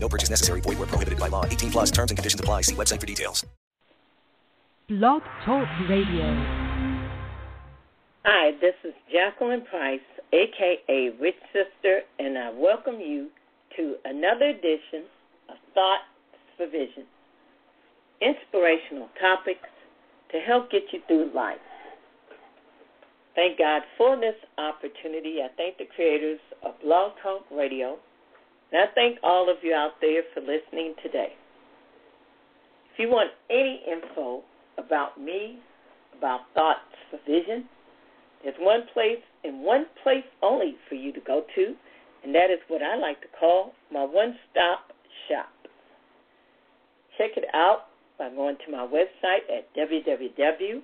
No purchase necessary. Void where prohibited by law. 18 plus terms and conditions apply. See website for details. Blog Talk Radio. Hi, this is Jacqueline Price, aka Rich Sister, and I welcome you to another edition of Thoughts for Vision. Inspirational topics to help get you through life. Thank God for this opportunity. I thank the creators of Blog Talk Radio and I thank all of you out there for listening today. If you want any info about me, about Thoughts for Vision, there's one place and one place only for you to go to, and that is what I like to call my one stop shop. Check it out by going to my website at www.jackie,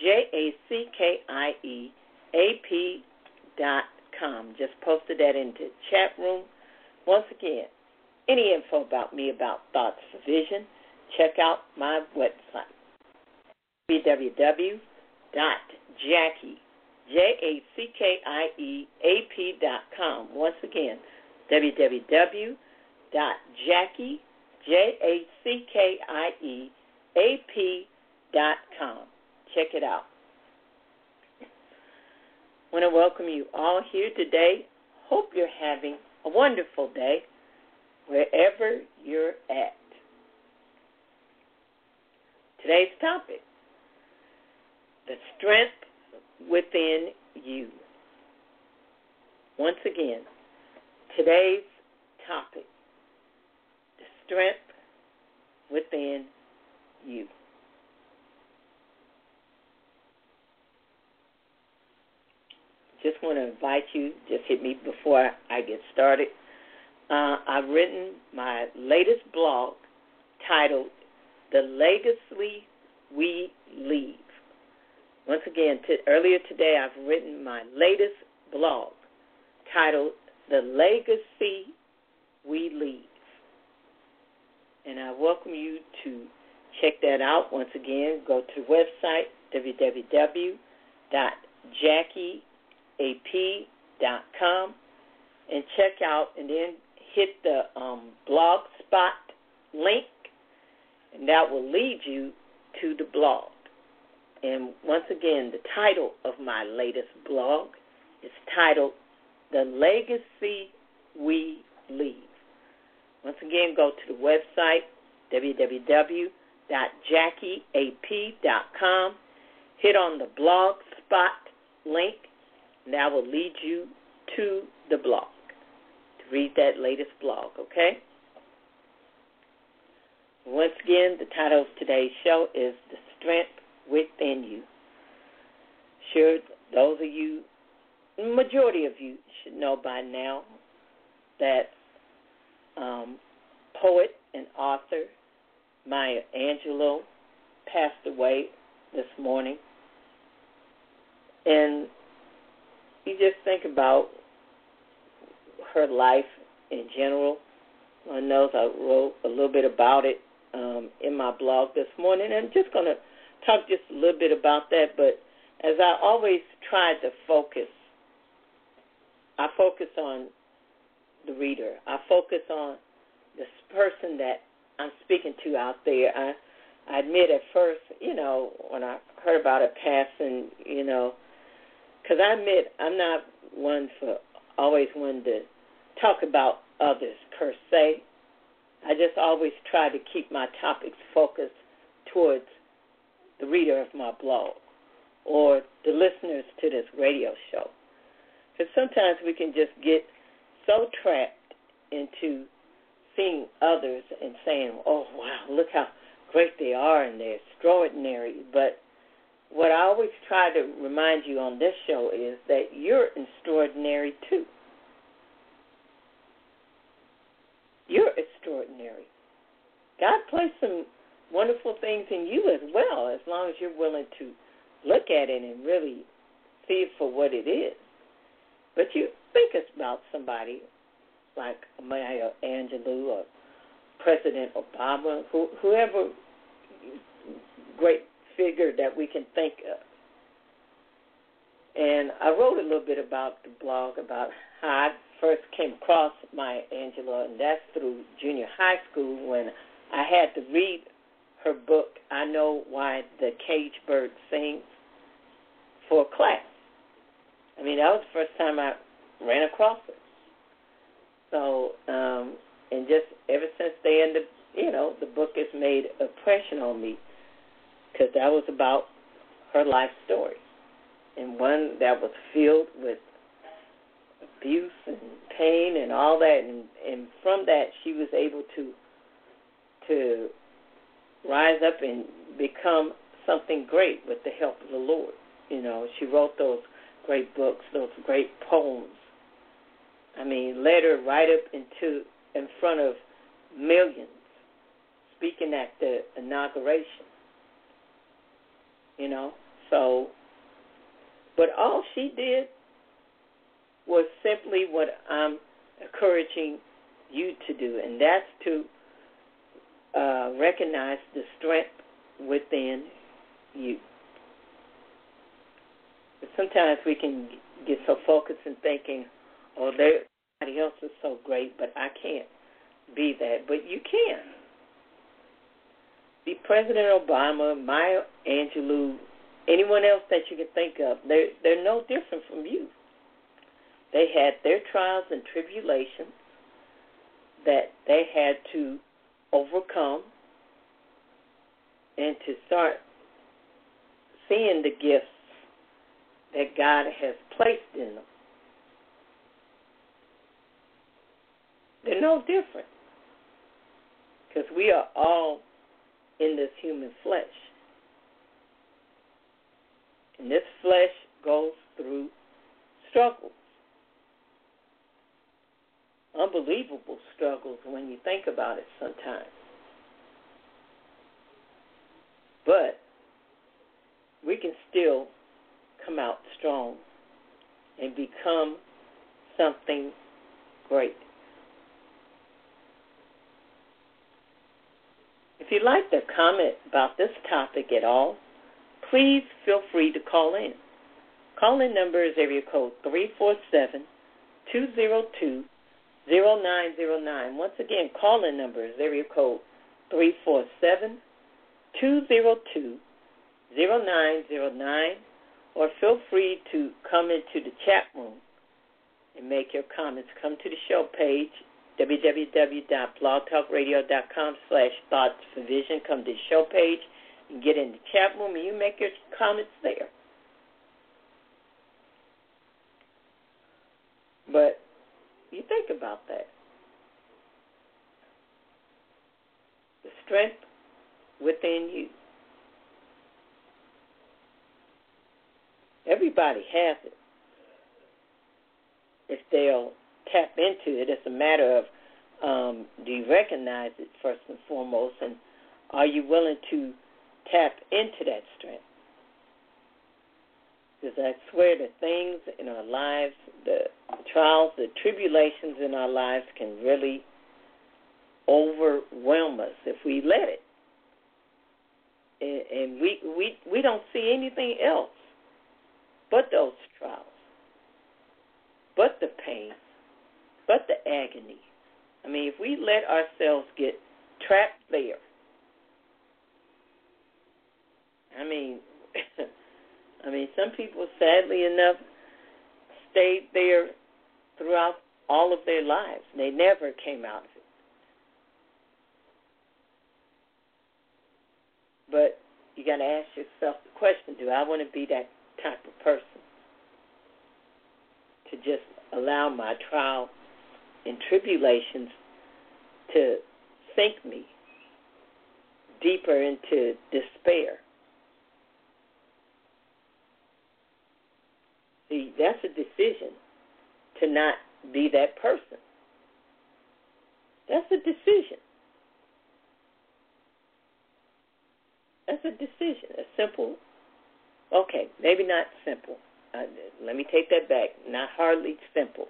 J-A-C-K-I-E-A-P dot com. Just posted that into chat room. Once again, any info about me about Thoughts for Vision, check out my website www.jackie J-A-C-K-I-E-A-P dot com. Once again, www.jackie J-A-C-K-I-E-A-P dot com. Check it out want to welcome you all here today. Hope you're having a wonderful day wherever you're at. Today's topic the strength within you. Once again, today's topic the strength within you. Just want to invite you, just hit me before I get started. Uh, I've written my latest blog titled The Legacy We Leave. Once again, t- earlier today I've written my latest blog titled The Legacy We Leave. And I welcome you to check that out. Once again, go to the website www.jackie ap.com and check out and then hit the um, blog spot link, and that will lead you to the blog. And once again, the title of my latest blog is titled The Legacy We Leave. Once again, go to the website www.jackieap.com, hit on the blog spot link, and will lead you to the blog to read that latest blog, okay? Once again, the title of today's show is The Strength Within You. Sure, those of you, majority of you, should know by now that um, poet and author Maya Angelou passed away this morning. And just think about her life in general. I know I wrote a little bit about it um, in my blog this morning. I'm just going to talk just a little bit about that. But as I always try to focus, I focus on the reader. I focus on this person that I'm speaking to out there. I, I admit at first, you know, when I heard about it passing, you know, because I admit I'm not one for always one to talk about others per se. I just always try to keep my topics focused towards the reader of my blog or the listeners to this radio show. Because sometimes we can just get so trapped into seeing others and saying, oh, wow, look how great they are and they're extraordinary. But what I always try to remind you on this show is that you're extraordinary too. You're extraordinary. God placed some wonderful things in you as well, as long as you're willing to look at it and really see it for what it is. But you think about somebody like Maya Angelou or President Obama, who, whoever great figure that we can think of. And I wrote a little bit about the blog about how I first came across Maya Angelou, and that's through junior high school when I had to read her book, I Know Why the Cage Bird Sings, for class. I mean, that was the first time I ran across her. So, um, and just ever since then, the you know the book has made impression on me because that was about her life story, and one that was filled with abuse and pain and all that, and and from that she was able to to rise up and become something great with the help of the Lord. You know, she wrote those great books, those great poems. I mean, led her right up into in front of millions, speaking at the inauguration. You know, so, but all she did was simply what I'm encouraging you to do, and that's to uh, recognize the strength within you. But sometimes we can get so focused in thinking, oh, everybody else is so great, but I can't be that. But you can. Be President Obama, Maya Angelou, anyone else that you can think of, they're, they're no different from you. They had their trials and tribulations that they had to overcome and to start seeing the gifts that God has placed in them. They're no different because we are all in this human flesh. And this flesh goes through struggles. Unbelievable struggles when you think about it sometimes. But we can still come out strong and become something great. You'd like to comment about this topic at all, please feel free to call in. Call in number is area code 347 202 0909. Once again, call in number is area code 347 202 0909 or feel free to come into the chat room and make your comments. Come to the show page, www.blogtalkradio.com slash thoughts for vision. Come to the show page and get in the chat room and you make your comments there. But you think about that. The strength within you. Everybody has it. If they'll tap into it, it's a matter of um, do you recognize it first and foremost, and are you willing to tap into that strength? Because I swear the things in our lives, the trials, the tribulations in our lives can really overwhelm us if we let it. And, and we we we don't see anything else but those trials, but the pain, but the agony. I mean, if we let ourselves get trapped there, I mean, I mean, some people, sadly enough, stayed there throughout all of their lives. They never came out of it. But you got to ask yourself the question do I want to be that type of person to just allow my trial and tribulations to sink me deeper into despair. See, that's a decision to not be that person. That's a decision. That's a decision. A simple. Okay, maybe not simple. Uh, let me take that back. Not hardly simple.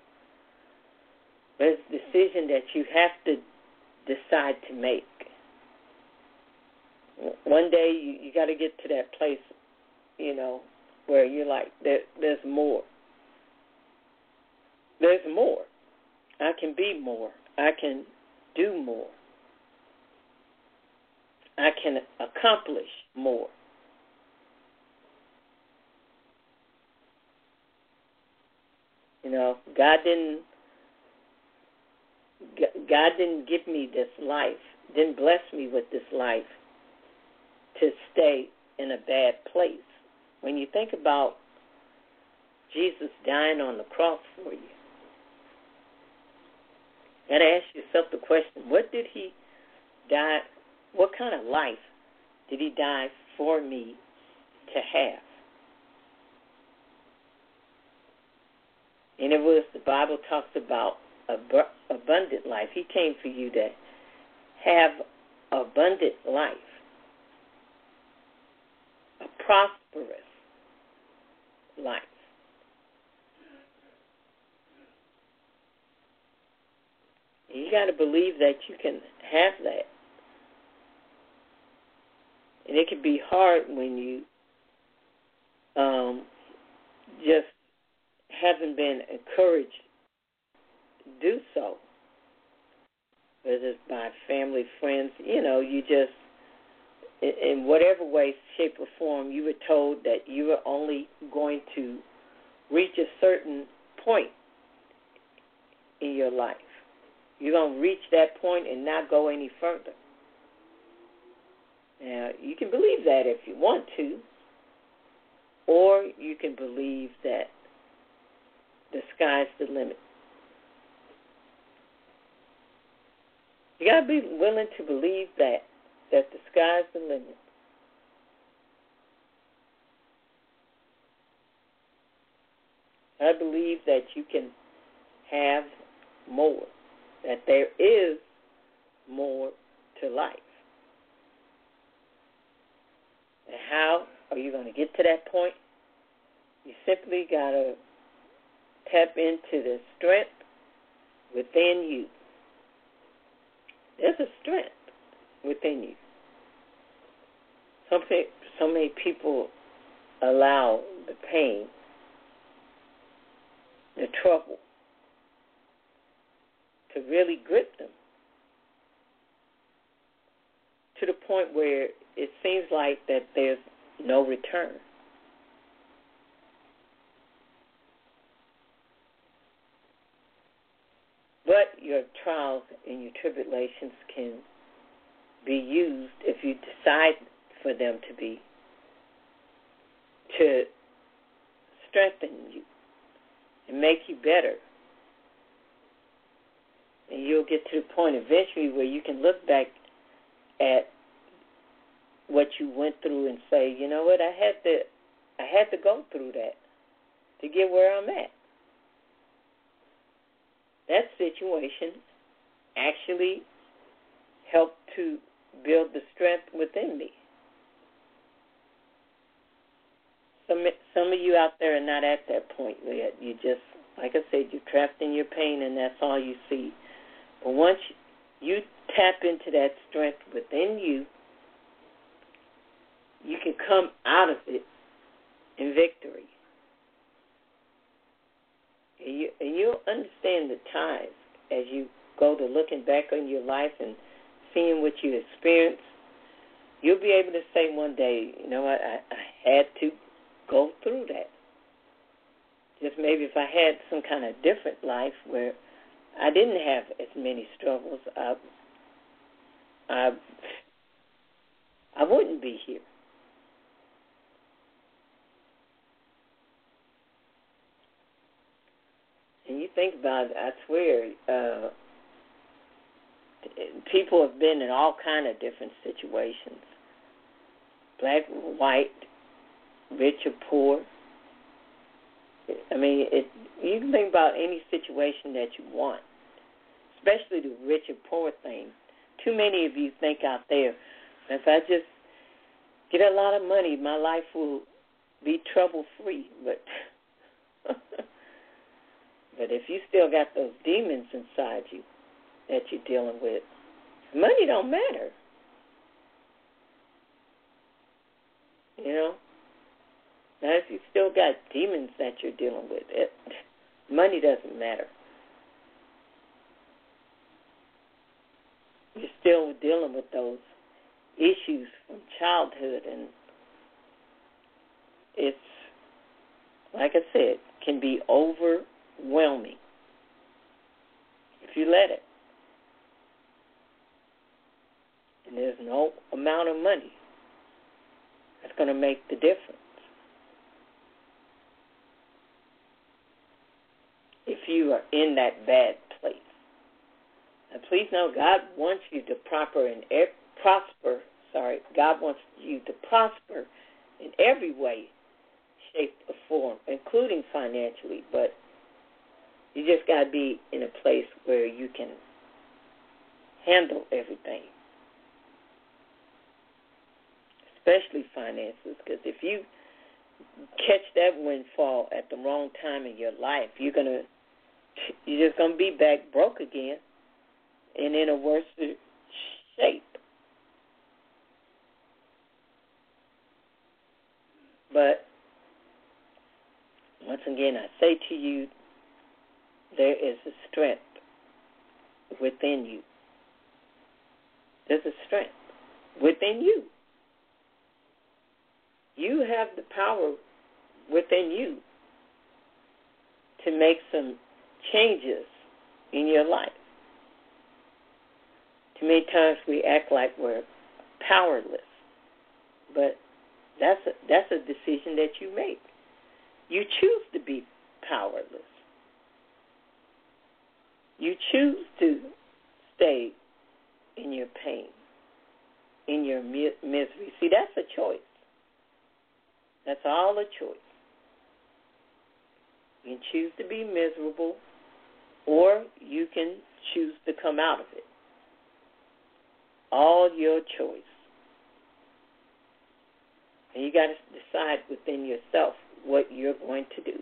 But it's a decision that you have to decide to make. One day you, you got to get to that place, you know, where you're like, there, there's more. There's more. I can be more. I can do more. I can accomplish more. You know, God didn't God didn't give me this life, didn't bless me with this life to stay in a bad place. When you think about Jesus dying on the cross for you, you gotta ask yourself the question, what did he die what kind of life did he die for me to have? And it was the Bible talks about abundant life. He came for you to have abundant life, a prosperous life. You got to believe that you can have that. And it can be hard when you um, just haven't been encouraged do so. Whether it's by family, friends, you know, you just, in whatever way, shape, or form, you were told that you were only going to reach a certain point in your life. You're going to reach that point and not go any further. Now, you can believe that if you want to, or you can believe that the sky's the limit. You got to be willing to believe that that the sky's the limit. I believe that you can have more, that there is more to life. And how are you going to get to that point? You simply got to tap into the strength within you. There's a strength within you. Some so many people allow the pain, the trouble, to really grip them to the point where it seems like that there's no return. But your trials and your tribulations can be used if you decide for them to be to strengthen you and make you better. And you'll get to the point eventually where you can look back at what you went through and say, you know what, I had to I had to go through that to get where I'm at. That situation actually helped to build the strength within me. Some some of you out there are not at that point yet. You just, like I said, you're trapped in your pain, and that's all you see. But once you tap into that strength within you, you can come out of it in victory. You, you'll understand the times as you go to looking back on your life and seeing what you experienced. You'll be able to say one day, you know what, I, I had to go through that. Just maybe if I had some kind of different life where I didn't have as many struggles, I, I, I wouldn't be here. You think about it, I swear, uh, people have been in all kind of different situations. Black, white, rich or poor. I mean, it. You can think about any situation that you want, especially the rich or poor thing. Too many of you think out there, if I just get a lot of money, my life will be trouble free. But but if you still got those demons inside you that you're dealing with, money don't matter. You know? Now if you still got demons that you're dealing with, it money doesn't matter. You're still dealing with those issues from childhood and it's like I said, can be overwhelming if you let it. And there's no amount of money that's going to make the difference. If you are in that bad place. And please know God wants you to proper and prosper. Sorry, God wants you to prosper in every way, shape, or form, including financially. But you just got to be in a place where you can handle everything, especially finances. Because if you catch that windfall at the wrong time in your life, you're gonna you're just gonna be back broke again and in a worse shape. But once again, I say to you, there is a strength within you. There's a strength within you. You have the power within you to make some changes in your life. Too many times we act like we're powerless, but that's a, that's a decision that you make. You choose to be powerless. You choose to stay in your pain, in your misery. See, that's a choice. That's all a choice. You can choose to be miserable, or you can choose to come out of it. All your choice. And you got to decide within yourself what you're going to do.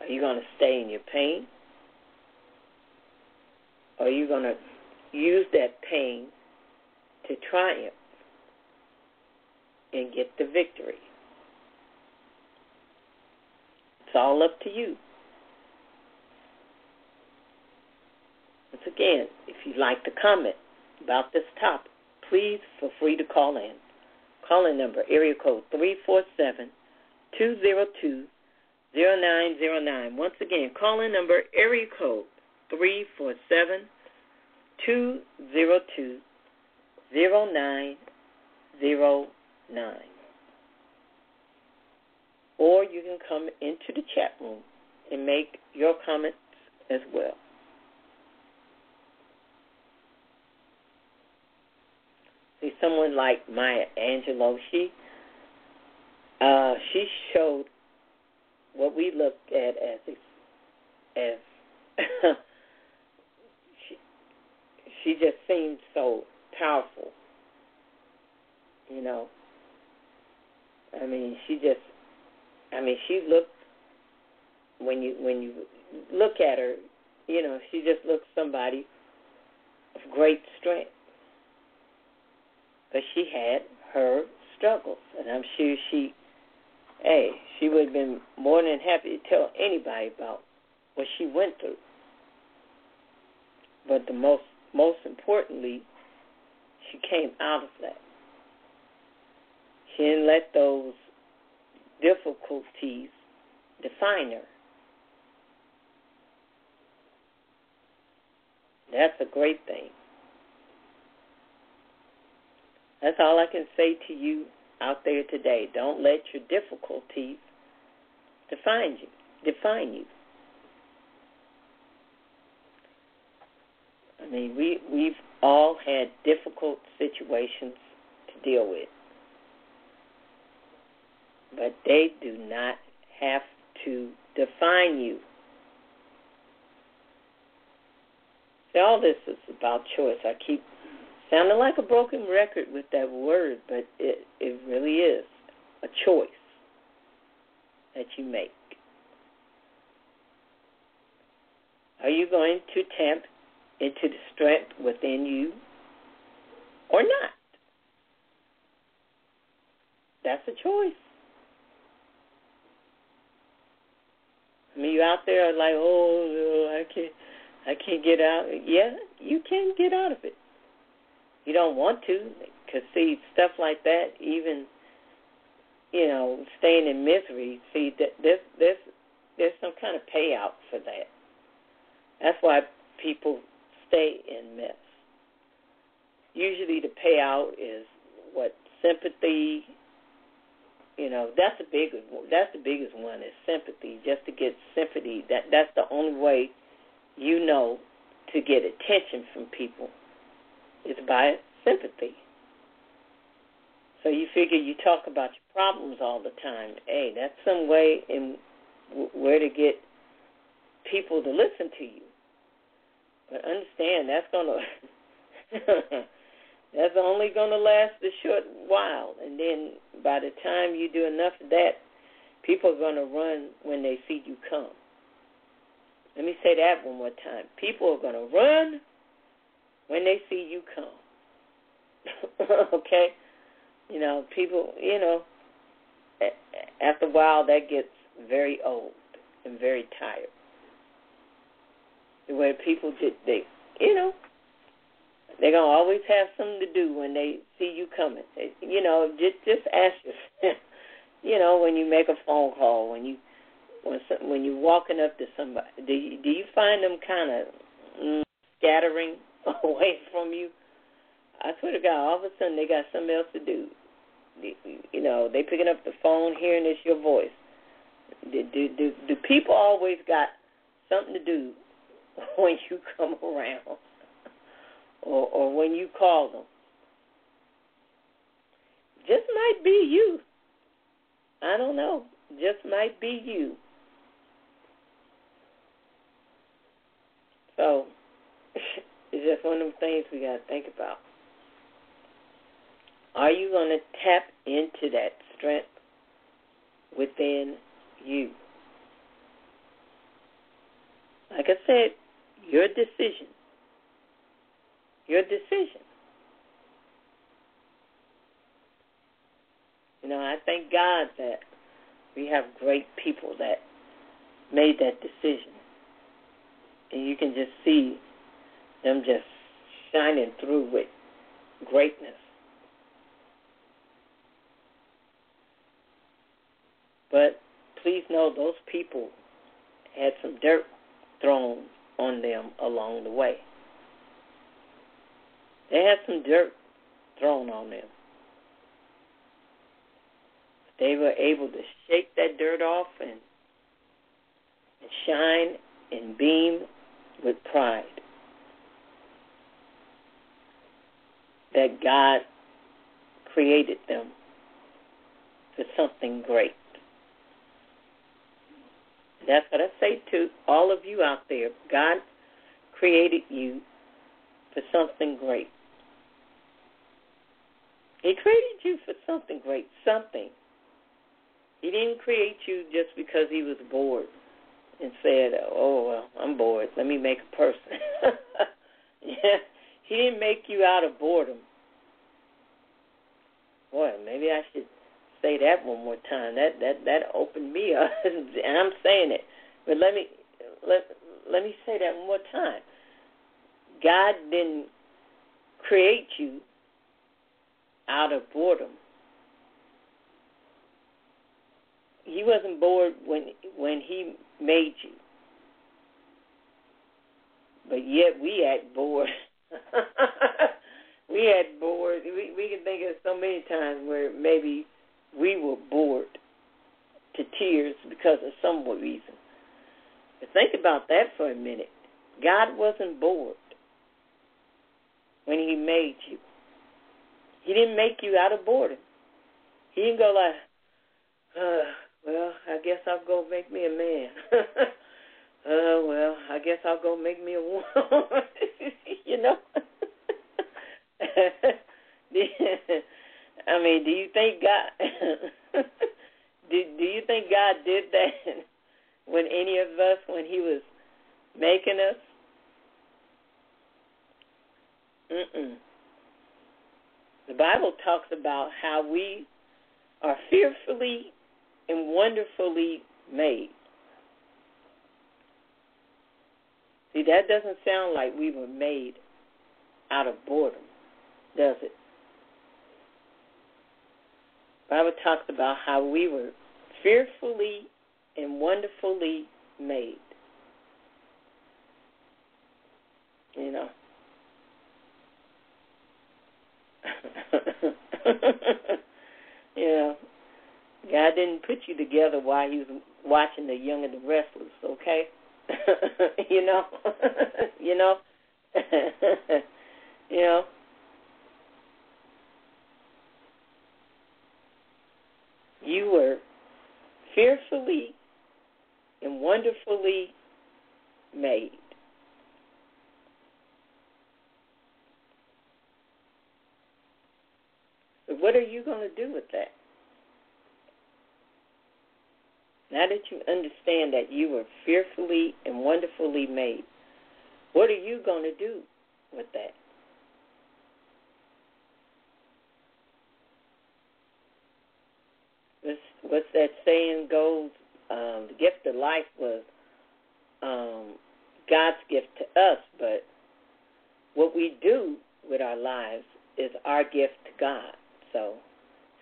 Are you going to stay in your pain? Are you going to use that pain to triumph and get the victory? It's all up to you. Once again, if you'd like to comment about this topic, please feel free to call in. Call in number, area code 347 202 0909. Once again, call in number, area code 347 202 0909. Or you can come into the chat room and make your comments as well. See, someone like Maya Angelou, she uh, she showed what we look at as as she just seemed so powerful. You know. I mean, she just I mean, she looked when you when you look at her, you know, she just looks somebody of great strength but she had her struggles, and I'm sure she, hey, she would have been more than happy to tell anybody about what she went through. But the most, most importantly, she came out of that. She didn't let those difficulties define her. That's a great thing. That's all I can say to you out there today. Don't let your difficulties define you. Define you. I mean, we we've all had difficult situations to deal with, but they do not have to define you. See, all this is about choice. I keep Sounding like a broken record with that word, but it it really is a choice that you make. Are you going to tap into the strength within you or not? That's a choice. I mean, you out there are like, oh, I can't, I can't get out. Yeah, you can get out of it. You don't want to, because see, stuff like that, even, you know, staying in misery. See, that there's there's there's some kind of payout for that. That's why people stay in mess. Usually, the payout is what sympathy, you know, that's the big that's the biggest one is sympathy. Just to get sympathy, that that's the only way you know to get attention from people is by sympathy. So you figure you talk about your problems all the time. Hey, that's some way in where to get people to listen to you. But understand that's gonna That's only to last a short while. And then by the time you do enough of that, people are to run when they see you come. Let me say that one more time. People are to run when they see you come. okay? You know, people, you know, after a while that gets very old and very tired. Where people just, they, you know, they're gonna always have something to do when they see you coming. You know, just just ask yourself. you know, when you make a phone call, when you when when you're walking up to somebody, do you, do you find them kind of mm, scattering away from you? I swear to God, all of a sudden they got something else to do. You know, they picking up the phone, hearing it's your voice. Do do do, do people always got something to do when you come around? or, or when you call them. Just might be you. I don't know. Just might be you. So it's just one of them things we got to think about. Are you going to tap into that strength within you? Like I said, your decision your decision. You know, I thank God that we have great people that made that decision. And you can just see them just shining through with greatness. But please know those people had some dirt thrown on them along the way. They had some dirt thrown on them. They were able to shake that dirt off and, and shine and beam with pride that God created them for something great. That's what I say to all of you out there. God created you for something great. He created you for something great, something. He didn't create you just because he was bored and said, "Oh well, I'm bored. Let me make a person." yeah, he didn't make you out of boredom. Boy, maybe I should say that one more time. That that that opened me up, and I'm saying it. But let me let let me say that one more time. God didn't create you out of boredom. He wasn't bored when when he made you. But yet we act bored. we act bored. We we can think of so many times where maybe we were bored to tears because of some reason. But think about that for a minute. God wasn't bored when he made you. He didn't make you out of boredom. He didn't go like, uh, well, I guess I'll go make me a man. uh, well, I guess I'll go make me a woman. you know? I mean, do you think God? do Do you think God did that when any of us, when He was making us? Mm-mm. The Bible talks about how we are fearfully and wonderfully made. See, that doesn't sound like we were made out of boredom, does it? Bible talks about how we were fearfully and wonderfully made. You know. know, God didn't put you together while He was watching The Young and the Restless. Okay, you know, you know, you know. You were fearfully and wonderfully made. So what are you going to do with that? Now that you understand that you were fearfully and wonderfully made, what are you going to do with that? What's that saying goes? Um, the gift of life was um, God's gift to us, but what we do with our lives is our gift to God. So,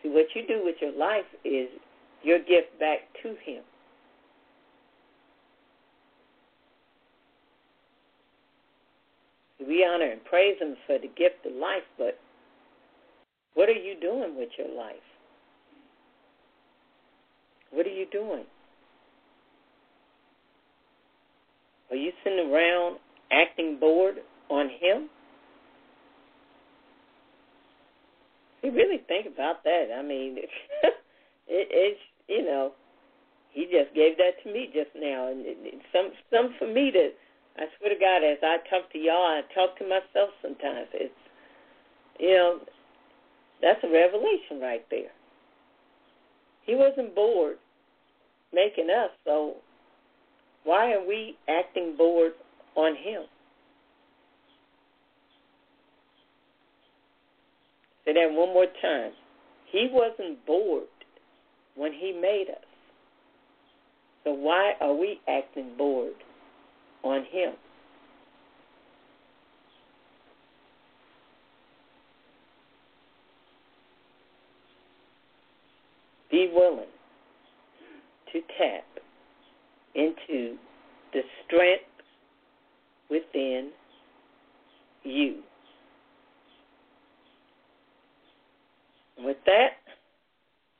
see, what you do with your life is your gift back to Him. We honor and praise Him for the gift of life, but what are you doing with your life? What are you doing? Are you sitting around acting bored on Him? You really think about that. I mean, it, it's you know, He just gave that to me just now, and it, it, some some for me to. I swear to God, as I talk to y'all, I talk to myself sometimes. It's you know, that's a revelation right there. He wasn't bored making us, so why are we acting bored on him? Say that one more time. He wasn't bored when he made us. So why are we acting bored on him? Be willing to tap into the strength within you. With that,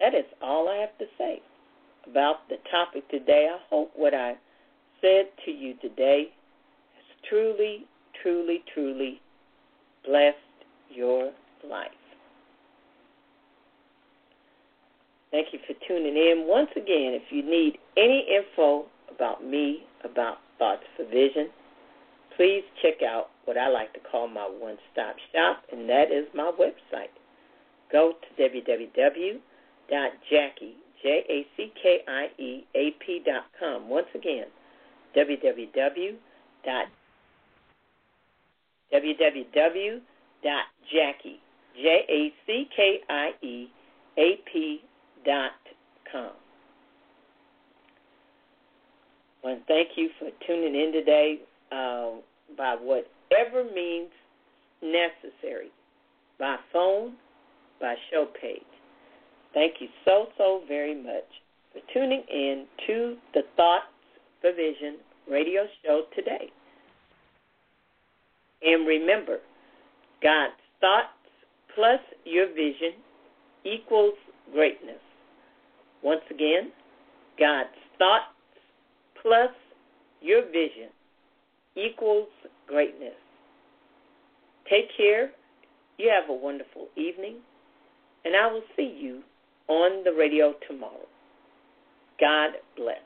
that is all I have to say about the topic today. I hope what I said to you today has truly, truly, truly blessed your life. Thank you for tuning in. Once again, if you need any info about me, about Thoughts for Vision, please check out what I like to call my one stop shop, and that is my website. Go to www.jackie, J A C K I E A P dot com. Once again, www. www.jackie, J A C K I E A P dot com. Thank you for tuning in today uh, by whatever means necessary, by phone, by show page. Thank you so, so very much for tuning in to the Thoughts for Vision radio show today. And remember, God's thoughts plus your vision equals greatness. Once again, God's thoughts plus your vision equals greatness. Take care. You have a wonderful evening, and I will see you on the radio tomorrow. God bless.